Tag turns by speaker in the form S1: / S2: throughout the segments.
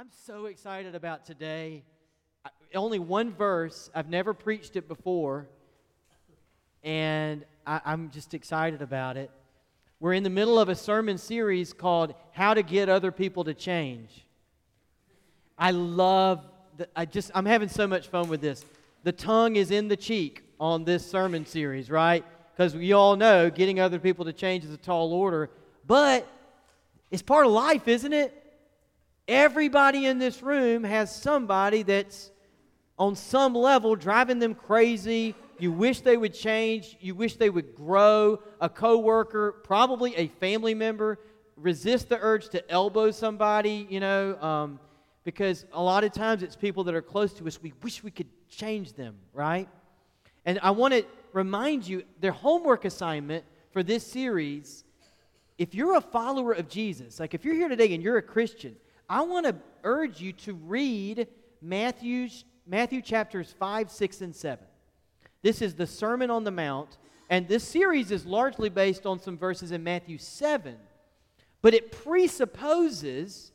S1: I'm so excited about today. Only one verse. I've never preached it before. And I, I'm just excited about it. We're in the middle of a sermon series called How to Get Other People to Change. I love, the, I just, I'm having so much fun with this. The tongue is in the cheek on this sermon series, right? Because we all know getting other people to change is a tall order. But it's part of life, isn't it? Everybody in this room has somebody that's on some level driving them crazy. You wish they would change. You wish they would grow. A coworker, probably a family member. Resist the urge to elbow somebody, you know, um, because a lot of times it's people that are close to us. We wish we could change them, right? And I want to remind you their homework assignment for this series if you're a follower of Jesus, like if you're here today and you're a Christian, I want to urge you to read Matthew's, Matthew chapters 5, 6, and 7. This is the Sermon on the Mount, and this series is largely based on some verses in Matthew 7, but it presupposes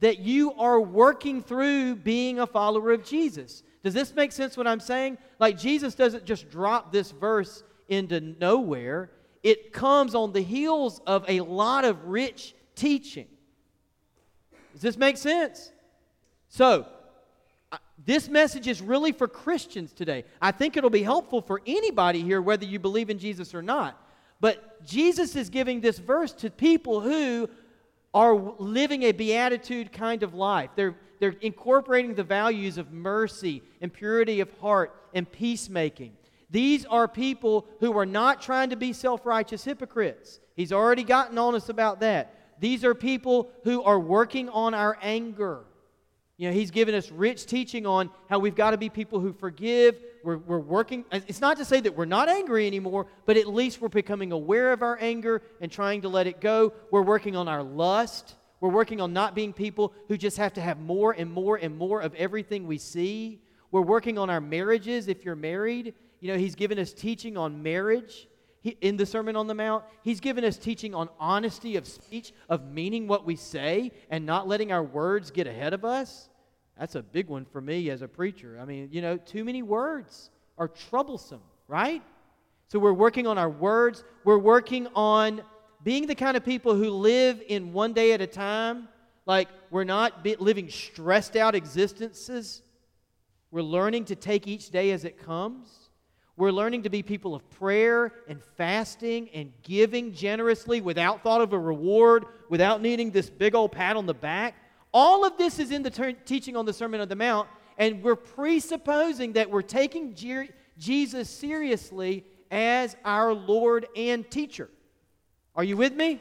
S1: that you are working through being a follower of Jesus. Does this make sense what I'm saying? Like Jesus doesn't just drop this verse into nowhere it comes on the heels of a lot of rich teaching. Does this make sense? So, this message is really for Christians today. I think it'll be helpful for anybody here, whether you believe in Jesus or not. But Jesus is giving this verse to people who are living a beatitude kind of life. They're, they're incorporating the values of mercy and purity of heart and peacemaking. These are people who are not trying to be self righteous hypocrites. He's already gotten on us about that. These are people who are working on our anger. You know, he's given us rich teaching on how we've got to be people who forgive. We're, we're working. It's not to say that we're not angry anymore, but at least we're becoming aware of our anger and trying to let it go. We're working on our lust. We're working on not being people who just have to have more and more and more of everything we see. We're working on our marriages if you're married you know, he's given us teaching on marriage he, in the Sermon on the Mount. He's given us teaching on honesty of speech, of meaning what we say, and not letting our words get ahead of us. That's a big one for me as a preacher. I mean, you know, too many words are troublesome, right? So we're working on our words. We're working on being the kind of people who live in one day at a time. Like, we're not living stressed out existences. We're learning to take each day as it comes. We're learning to be people of prayer and fasting and giving generously without thought of a reward, without needing this big old pat on the back. All of this is in the ter- teaching on the Sermon on the Mount, and we're presupposing that we're taking Je- Jesus seriously as our Lord and teacher. Are you with me? I'm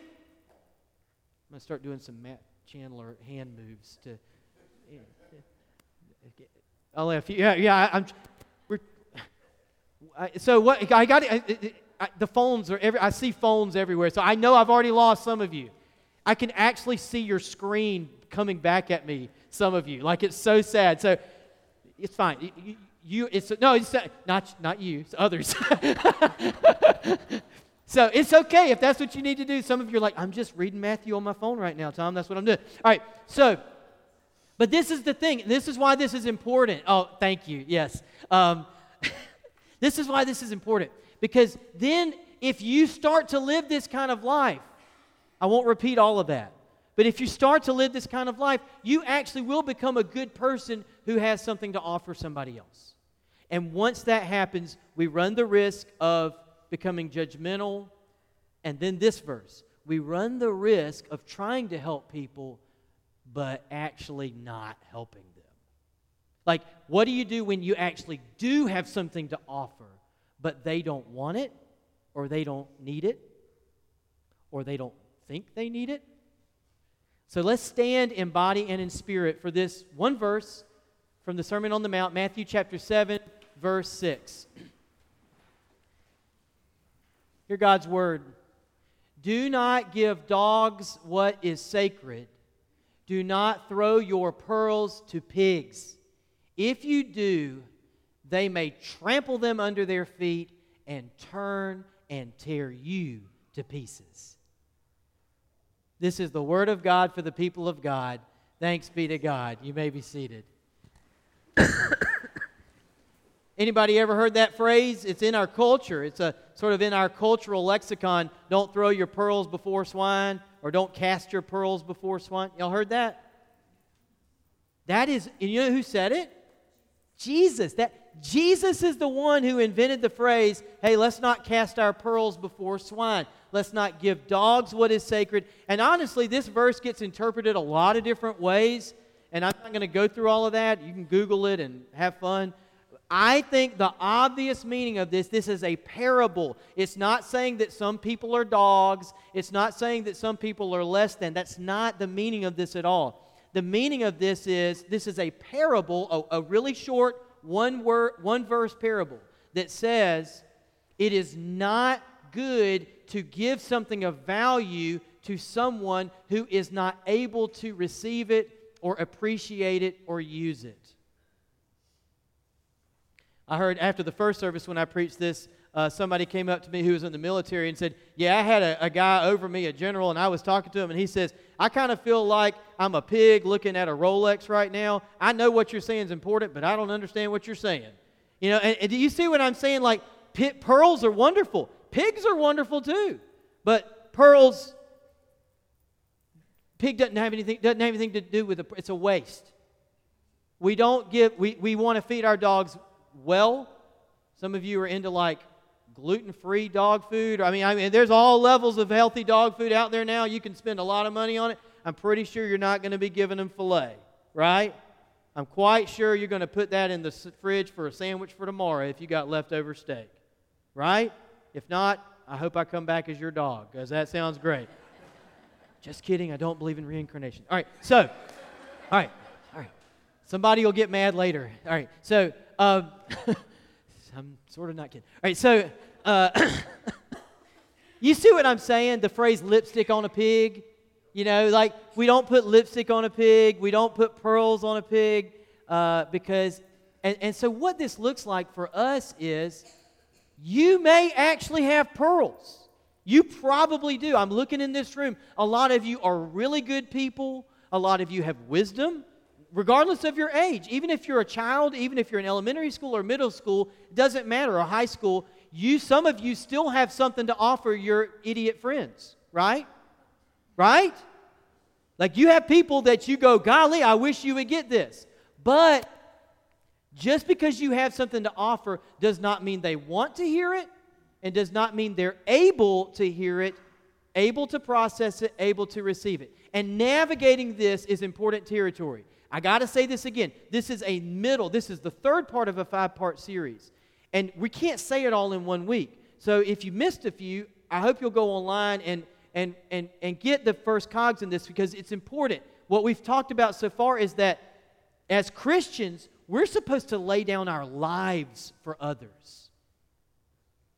S1: going to start doing some Matt Chandler hand moves to. Only a few. Yeah, yeah. I'm, so what I got the phones are every I see phones everywhere. So I know I've already lost some of you. I can actually see your screen coming back at me. Some of you, like it's so sad. So it's fine. You, you it's no, it's not not you. It's others. so it's okay if that's what you need to do. Some of you are like, I'm just reading Matthew on my phone right now, Tom. That's what I'm doing. All right. So, but this is the thing. This is why this is important. Oh, thank you. Yes. Um, this is why this is important. Because then, if you start to live this kind of life, I won't repeat all of that. But if you start to live this kind of life, you actually will become a good person who has something to offer somebody else. And once that happens, we run the risk of becoming judgmental. And then this verse we run the risk of trying to help people, but actually not helping. Like, what do you do when you actually do have something to offer, but they don't want it, or they don't need it, or they don't think they need it? So let's stand in body and in spirit for this one verse from the Sermon on the Mount, Matthew chapter 7, verse 6. Hear God's word. Do not give dogs what is sacred. Do not throw your pearls to pigs. If you do, they may trample them under their feet and turn and tear you to pieces. This is the word of God for the people of God. Thanks be to God. You may be seated. Anybody ever heard that phrase? It's in our culture. It's a sort of in our cultural lexicon. Don't throw your pearls before swine or don't cast your pearls before swine. Y'all heard that? That is, and you know who said it? Jesus. That Jesus is the one who invented the phrase, hey, let's not cast our pearls before swine. Let's not give dogs what is sacred. And honestly, this verse gets interpreted a lot of different ways. And I'm not going to go through all of that. You can Google it and have fun. I think the obvious meaning of this, this is a parable. It's not saying that some people are dogs. It's not saying that some people are less than. That's not the meaning of this at all. The meaning of this is this is a parable, a, a really short one word, one verse parable that says it is not good to give something of value to someone who is not able to receive it or appreciate it or use it. I heard after the first service when I preached this, uh, somebody came up to me who was in the military and said, Yeah, I had a, a, guy over me, a general, and I was talking to him, and he says, I kind of feel like I'm a pig looking at a Rolex right now. I know what you're saying is important, but I don't understand what you're saying. You know, and, and do you see what I'm saying? Like, pit, pearls are wonderful, pigs are wonderful too, but pearls, pig doesn't have anything, doesn't have anything to do with it, it's a waste. We don't give, we, we want to feed our dogs well. Some of you are into like gluten free dog food. I mean, I mean, there's all levels of healthy dog food out there now. You can spend a lot of money on it. I'm pretty sure you're not going to be giving them filet, right? I'm quite sure you're going to put that in the fridge for a sandwich for tomorrow if you got leftover steak, right? If not, I hope I come back as your dog because that sounds great. Just kidding. I don't believe in reincarnation. All right. So, all right. All right. Somebody will get mad later. All right. So, uh, I'm sort of not kidding. All right, so uh, you see what I'm saying? The phrase lipstick on a pig. You know, like we don't put lipstick on a pig, we don't put pearls on a pig uh, because, and, and so what this looks like for us is you may actually have pearls. You probably do. I'm looking in this room. A lot of you are really good people. A lot of you have wisdom regardless of your age, even if you're a child, even if you're in elementary school or middle school, doesn't matter, or high school, you some of you still have something to offer your idiot friends, right? Right? Like you have people that you go, golly, I wish you would get this. But just because you have something to offer does not mean they want to hear it and does not mean they're able to hear it, able to process it, able to receive it. And navigating this is important territory. I got to say this again. This is a middle, this is the third part of a five part series. And we can't say it all in one week. So if you missed a few, I hope you'll go online and, and, and, and get the first cogs in this because it's important. What we've talked about so far is that as Christians, we're supposed to lay down our lives for others.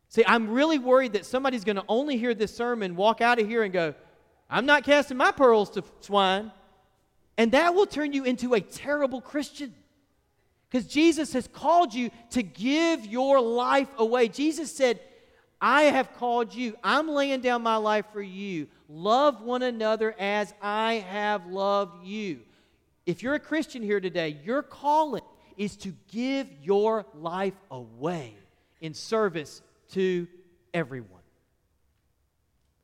S1: See, I'm really worried that somebody's going to only hear this sermon, walk out of here, and go, I'm not casting my pearls to swine. And that will turn you into a terrible Christian. Because Jesus has called you to give your life away. Jesus said, I have called you. I'm laying down my life for you. Love one another as I have loved you. If you're a Christian here today, your calling is to give your life away in service to everyone.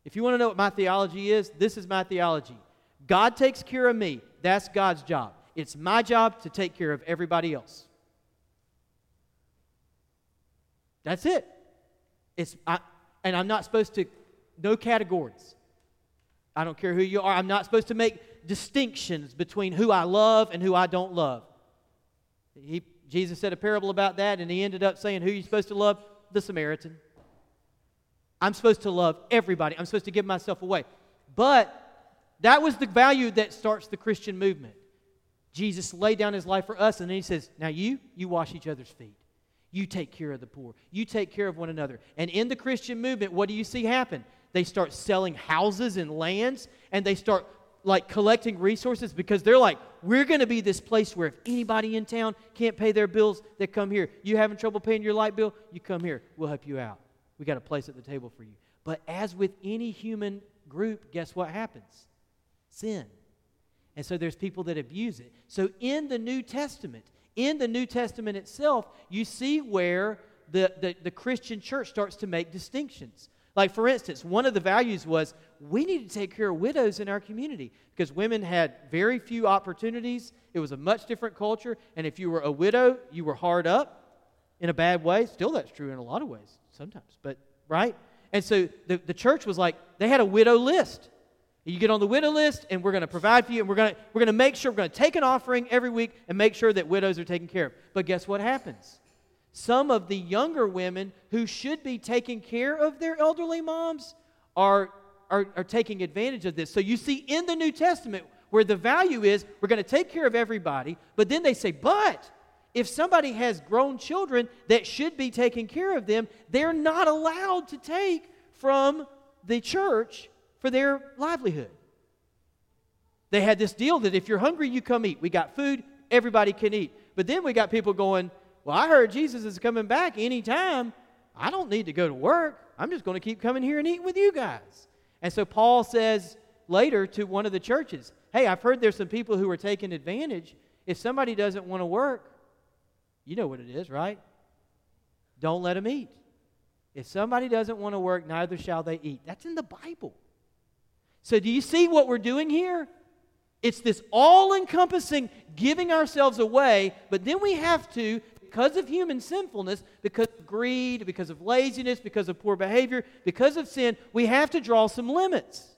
S1: If you want to know what my theology is, this is my theology. God takes care of me. That's God's job. It's my job to take care of everybody else. That's it. It's I, and I'm not supposed to no categories. I don't care who you are. I'm not supposed to make distinctions between who I love and who I don't love. He, Jesus said a parable about that, and he ended up saying, Who are you supposed to love? The Samaritan. I'm supposed to love everybody. I'm supposed to give myself away. But that was the value that starts the Christian movement. Jesus laid down his life for us, and then he says, Now you, you wash each other's feet. You take care of the poor. You take care of one another. And in the Christian movement, what do you see happen? They start selling houses and lands, and they start like collecting resources because they're like, we're going to be this place where if anybody in town can't pay their bills, they come here. You having trouble paying your light bill? You come here. We'll help you out. We got a place at the table for you. But as with any human group, guess what happens? Sin. And so there's people that abuse it. So in the New Testament, in the New Testament itself, you see where the, the, the Christian church starts to make distinctions. Like, for instance, one of the values was we need to take care of widows in our community because women had very few opportunities. It was a much different culture. And if you were a widow, you were hard up in a bad way. Still, that's true in a lot of ways sometimes, but right? And so the, the church was like, they had a widow list. You get on the widow list, and we're going to provide for you, and we're going to, we're going to make sure, we're going to take an offering every week and make sure that widows are taken care of. But guess what happens? Some of the younger women who should be taking care of their elderly moms are, are, are taking advantage of this. So you see in the New Testament where the value is we're going to take care of everybody, but then they say, but if somebody has grown children that should be taking care of them, they're not allowed to take from the church for their livelihood. They had this deal that if you're hungry, you come eat. We got food, everybody can eat. But then we got people going, Well, I heard Jesus is coming back anytime. I don't need to go to work. I'm just going to keep coming here and eating with you guys. And so Paul says later to one of the churches, Hey, I've heard there's some people who are taking advantage. If somebody doesn't want to work, you know what it is, right? Don't let them eat. If somebody doesn't want to work, neither shall they eat. That's in the Bible. So, do you see what we're doing here? It's this all encompassing giving ourselves away, but then we have to, because of human sinfulness, because of greed, because of laziness, because of poor behavior, because of sin, we have to draw some limits.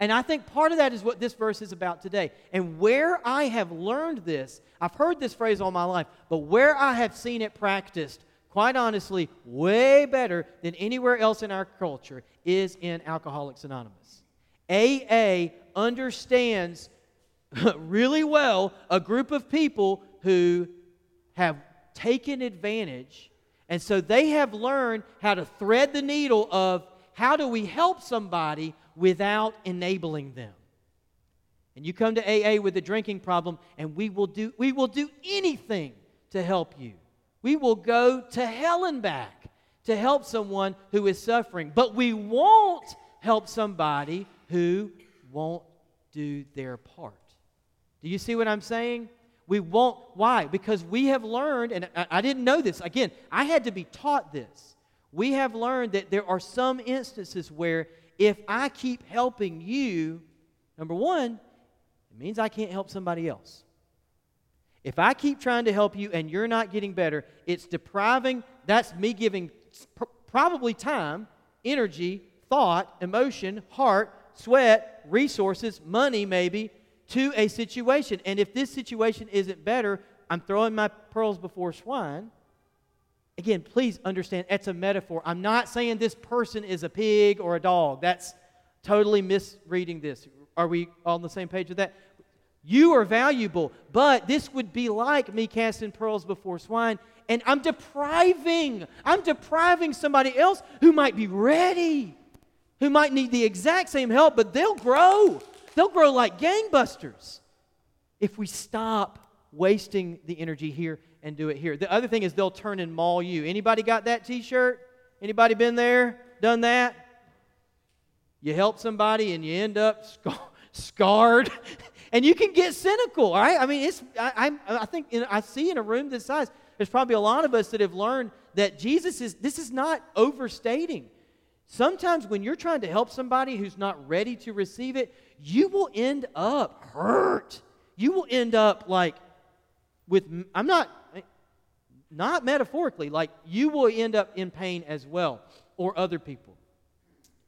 S1: And I think part of that is what this verse is about today. And where I have learned this, I've heard this phrase all my life, but where I have seen it practiced, quite honestly, way better than anywhere else in our culture, is in Alcoholics Anonymous. AA understands really well a group of people who have taken advantage, and so they have learned how to thread the needle of how do we help somebody without enabling them. And you come to AA with a drinking problem, and we will do, we will do anything to help you. We will go to hell and back to help someone who is suffering, but we won't help somebody who won't do their part. Do you see what I'm saying? We won't. Why? Because we have learned, and I, I didn't know this. Again, I had to be taught this. We have learned that there are some instances where if I keep helping you, number one, it means I can't help somebody else. If I keep trying to help you and you're not getting better, it's depriving, that's me giving pr- probably time, energy, thought, emotion, heart, sweat, resources, money maybe to a situation. And if this situation isn't better, I'm throwing my pearls before swine. Again, please understand, it's a metaphor. I'm not saying this person is a pig or a dog. That's totally misreading this. Are we on the same page with that? You are valuable, but this would be like me casting pearls before swine, and I'm depriving, I'm depriving somebody else who might be ready, who might need the exact same help, but they'll grow. They'll grow like gangbusters if we stop wasting the energy here and do it here. The other thing is they'll turn and maul you. Anybody got that t-shirt? Anybody been there? Done that? You help somebody and you end up scar- scarred and you can get cynical, right? I mean, it's I, I, I think in, I see in a room this size, there's probably a lot of us that have learned that Jesus is this is not overstating. Sometimes when you're trying to help somebody who's not ready to receive it, you will end up hurt. You will end up like with I'm not not metaphorically, like you will end up in pain as well, or other people.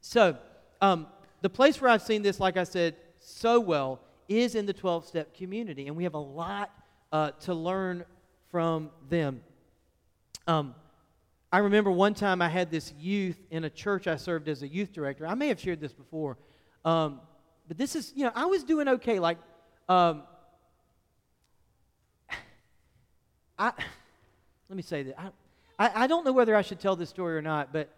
S1: So, um, the place where I've seen this, like I said, so well is in the 12 step community, and we have a lot uh, to learn from them. Um, I remember one time I had this youth in a church I served as a youth director. I may have shared this before, um, but this is, you know, I was doing okay. Like, um, I let me say that. I, I, I, don't know whether I should tell this story or not, but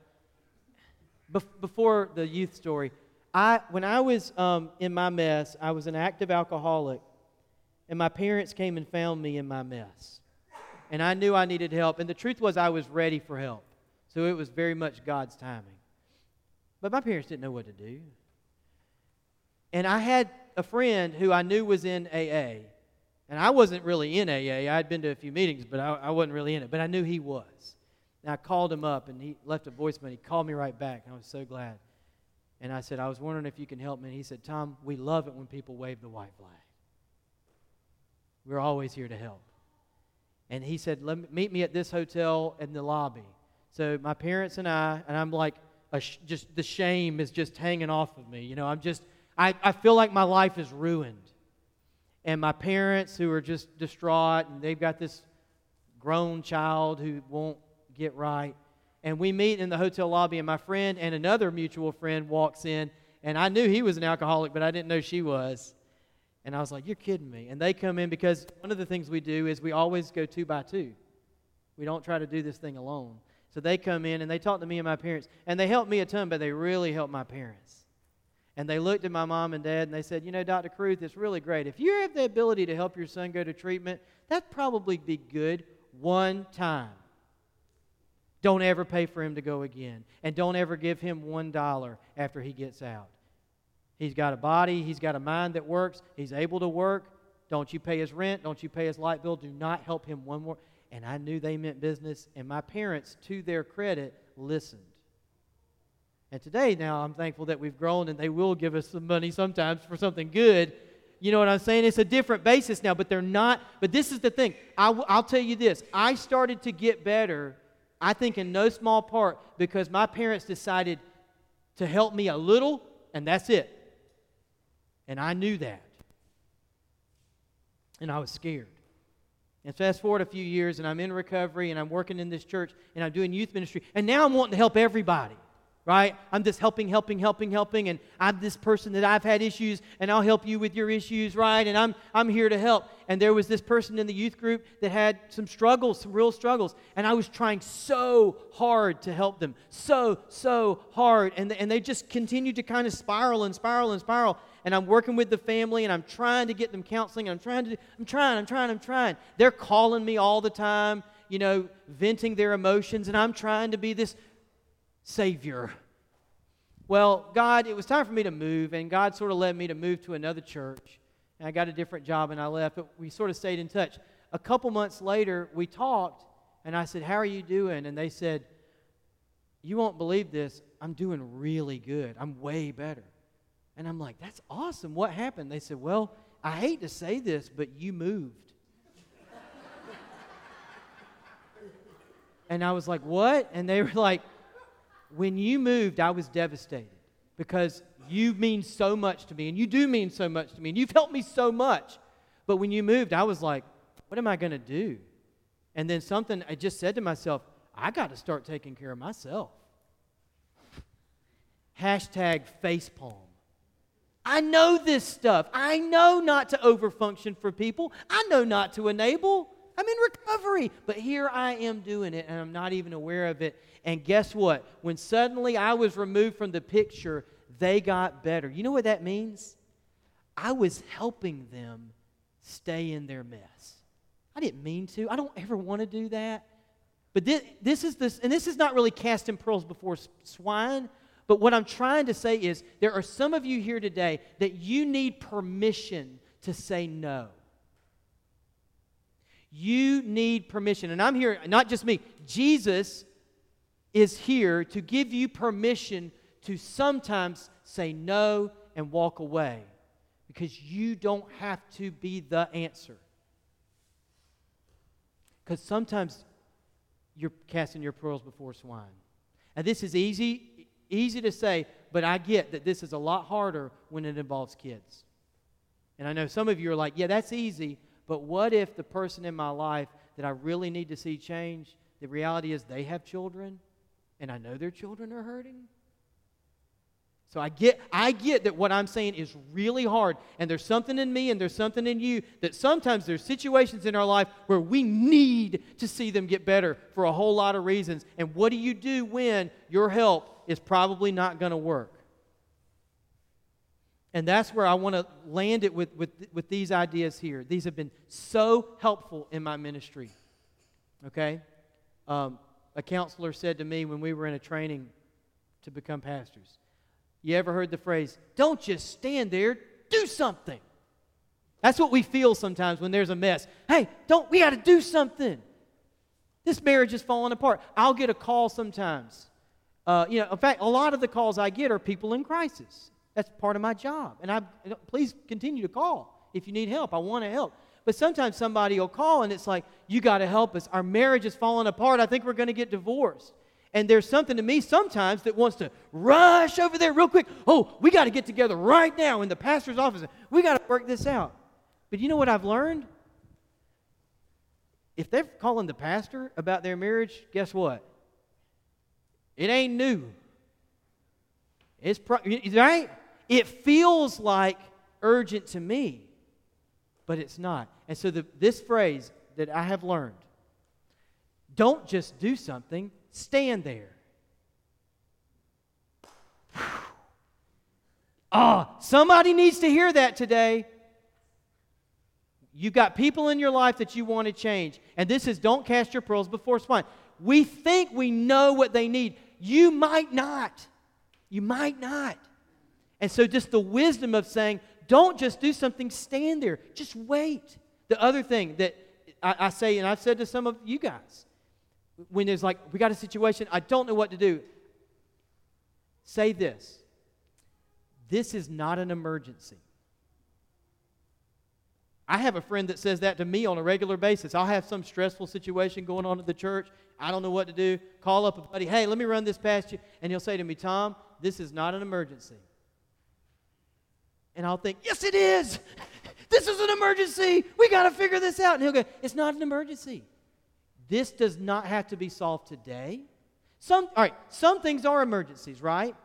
S1: bef- before the youth story, I, when I was um, in my mess, I was an active alcoholic, and my parents came and found me in my mess. And I knew I needed help. And the truth was, I was ready for help. So it was very much God's timing. But my parents didn't know what to do. And I had a friend who I knew was in AA. And I wasn't really in AA. I had been to a few meetings, but I, I wasn't really in it. But I knew he was. And I called him up, and he left a voicemail. He called me right back, and I was so glad. And I said, I was wondering if you can help me. And he said, Tom, we love it when people wave the white flag. We're always here to help. And he said, Let me, Meet me at this hotel in the lobby. So my parents and I, and I'm like, sh- just the shame is just hanging off of me. You know, I'm just, I, I feel like my life is ruined. And my parents, who are just distraught, and they've got this grown child who won't get right. And we meet in the hotel lobby, and my friend and another mutual friend walks in, and I knew he was an alcoholic, but I didn't know she was. And I was like, You're kidding me. And they come in because one of the things we do is we always go two by two. We don't try to do this thing alone. So they come in and they talk to me and my parents, and they help me a ton, but they really help my parents. And they looked at my mom and dad and they said, You know, Dr. Cruth, it's really great. If you have the ability to help your son go to treatment, that'd probably be good one time. Don't ever pay for him to go again. And don't ever give him one dollar after he gets out. He's got a body, he's got a mind that works, he's able to work. Don't you pay his rent, don't you pay his light bill, do not help him one more. And I knew they meant business, and my parents, to their credit, listened. And today, now, I'm thankful that we've grown and they will give us some money sometimes for something good. You know what I'm saying? It's a different basis now, but they're not. But this is the thing. I, will tell you this I started to get better, I think, in no small part because my parents decided to help me a little, and that's it. And I knew that. And I was scared. And fast forward a few years, and I'm in recovery, and I'm working in this church, and I'm doing youth ministry, and now I'm wanting to help everybody right? I'm just helping, helping, helping, helping, and I'm this person that I've had issues, and I'll help you with your issues, right? And I'm, I'm here to help. And there was this person in the youth group that had some struggles, some real struggles, and I was trying so hard to help them, so, so hard. And, and they just continued to kind of spiral and spiral and spiral. And I'm working with the family, and I'm trying to get them counseling. and I'm trying to, I'm trying, I'm trying, I'm trying. They're calling me all the time, you know, venting their emotions, and I'm trying to be this Savior. Well, God, it was time for me to move, and God sort of led me to move to another church. And I got a different job and I left, but we sort of stayed in touch. A couple months later, we talked, and I said, How are you doing? And they said, You won't believe this. I'm doing really good. I'm way better. And I'm like, That's awesome. What happened? They said, Well, I hate to say this, but you moved. and I was like, What? And they were like, when you moved, I was devastated because you mean so much to me, and you do mean so much to me, and you've helped me so much. But when you moved, I was like, what am I going to do? And then something, I just said to myself, I got to start taking care of myself. Hashtag facepalm. I know this stuff. I know not to overfunction for people. I know not to enable. I'm in recovery. But here I am doing it, and I'm not even aware of it. And guess what? When suddenly I was removed from the picture, they got better. You know what that means? I was helping them stay in their mess. I didn't mean to. I don't ever want to do that. But this, this is this, and this is not really casting pearls before swine. But what I'm trying to say is there are some of you here today that you need permission to say no. You need permission. And I'm here, not just me, Jesus is here to give you permission to sometimes say no and walk away because you don't have to be the answer. Because sometimes you're casting your pearls before swine. And this is easy, easy to say, but I get that this is a lot harder when it involves kids. And I know some of you are like, yeah, that's easy, but what if the person in my life that I really need to see change, the reality is they have children and I know their children are hurting? So I get I get that what I'm saying is really hard and there's something in me and there's something in you that sometimes there's situations in our life where we need to see them get better for a whole lot of reasons. And what do you do when your help is probably not going to work? And that's where I want to land it with, with, with these ideas here. These have been so helpful in my ministry. Okay? Um, a counselor said to me when we were in a training to become pastors, You ever heard the phrase, don't just stand there, Do something. That's what we feel sometimes when there's a mess. Hey, don't, we got to do something. This marriage is falling apart. I'll get a call sometimes. Uh, you know, in fact, a lot of the calls I get are people in crisis. That's part of my job. And I please continue to call if you need help. I want to help. But sometimes somebody will call and it's like, you got to help us. Our marriage is falling apart. I think we're going to get divorced. And there's something to me sometimes that wants to rush over there real quick. Oh, we got to get together right now in the pastor's office. We got to work this out. But you know what I've learned? If they're calling the pastor about their marriage, guess what? It ain't new. It's pro- right. It feels like urgent to me, but it's not. And so the, this phrase that I have learned: don't just do something; stand there. Ah, oh, somebody needs to hear that today. You've got people in your life that you want to change. And this is don't cast your pearls before swine. We think we know what they need. You might not. You might not. And so, just the wisdom of saying, don't just do something, stand there. Just wait. The other thing that I, I say, and I've said to some of you guys, when there's like, we got a situation, I don't know what to do, say this this is not an emergency. I have a friend that says that to me on a regular basis. I'll have some stressful situation going on at the church. I don't know what to do. Call up a buddy, hey, let me run this past you. And he'll say to me, Tom, this is not an emergency. And I'll think, yes, it is. This is an emergency. We got to figure this out. And he'll go, it's not an emergency. This does not have to be solved today. Some, all right, some things are emergencies, right?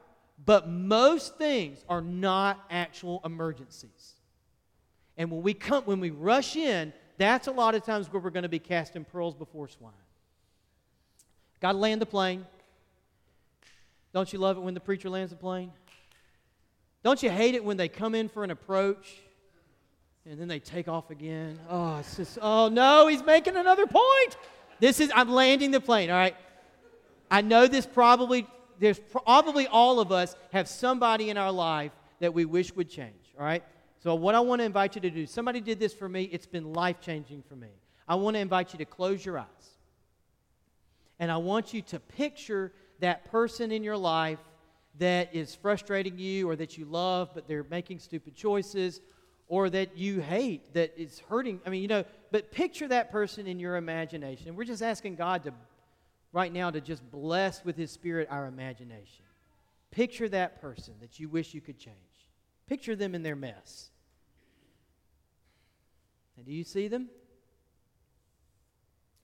S1: But most things are not actual emergencies. And when we come, when we rush in, that's a lot of times where we're going to be casting pearls before swine. Got to land the plane. Don't you love it when the preacher lands the plane? Don't you hate it when they come in for an approach and then they take off again? Oh, it's just, oh no, he's making another point. This is, I'm landing the plane, all right? I know this probably, there's probably all of us have somebody in our life that we wish would change, all right? So, what I want to invite you to do, somebody did this for me, it's been life changing for me. I want to invite you to close your eyes. And I want you to picture that person in your life that is frustrating you or that you love, but they're making stupid choices or that you hate, that is hurting. I mean, you know, but picture that person in your imagination. We're just asking God to, right now, to just bless with His Spirit our imagination. Picture that person that you wish you could change. Picture them in their mess. And do you see them?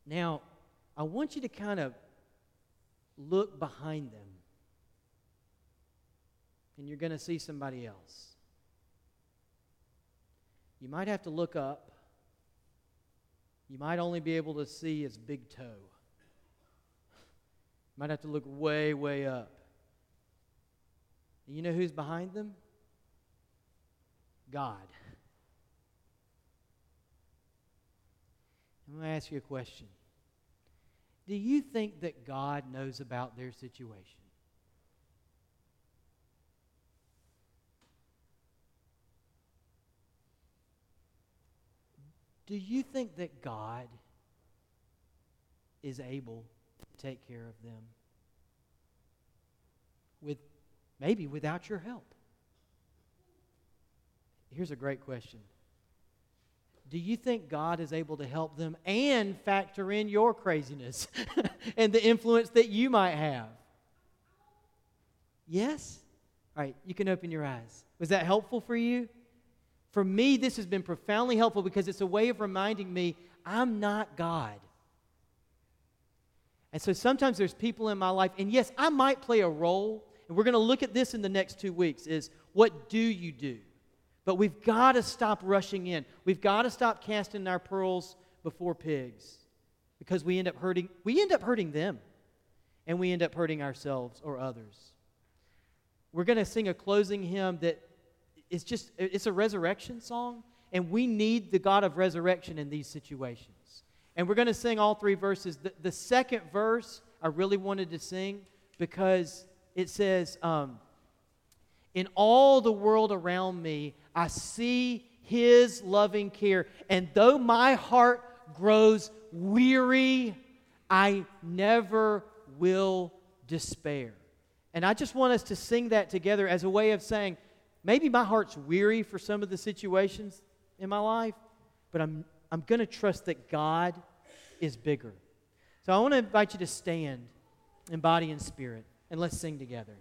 S1: Now, I want you to kind of look behind them. And you're going to see somebody else. You might have to look up. You might only be able to see his big toe. You might have to look way, way up. And you know who's behind them? God. I'm going to ask you a question. Do you think that God knows about their situation? Do you think that God is able to take care of them? With maybe without your help. Here's a great question do you think God is able to help them and factor in your craziness and the influence that you might have? Yes? All right, you can open your eyes. Was that helpful for you? For me, this has been profoundly helpful because it's a way of reminding me I'm not God. And so sometimes there's people in my life, and yes, I might play a role, and we're going to look at this in the next two weeks is what do you do? But we've got to stop rushing in. We've got to stop casting our pearls before pigs because we end up hurting we end up hurting them and we end up hurting ourselves or others. We're going to sing a closing hymn that is just it's a resurrection song and we need the God of resurrection in these situations. And we're going to sing all three verses. The, the second verse I really wanted to sing because it says um, in all the world around me, I see His loving care. And though my heart grows weary, I never will despair. And I just want us to sing that together as a way of saying, maybe my heart's weary for some of the situations in my life, but I'm, I'm going to trust that God is bigger. So I want to invite you to stand in body and spirit, and let's sing together.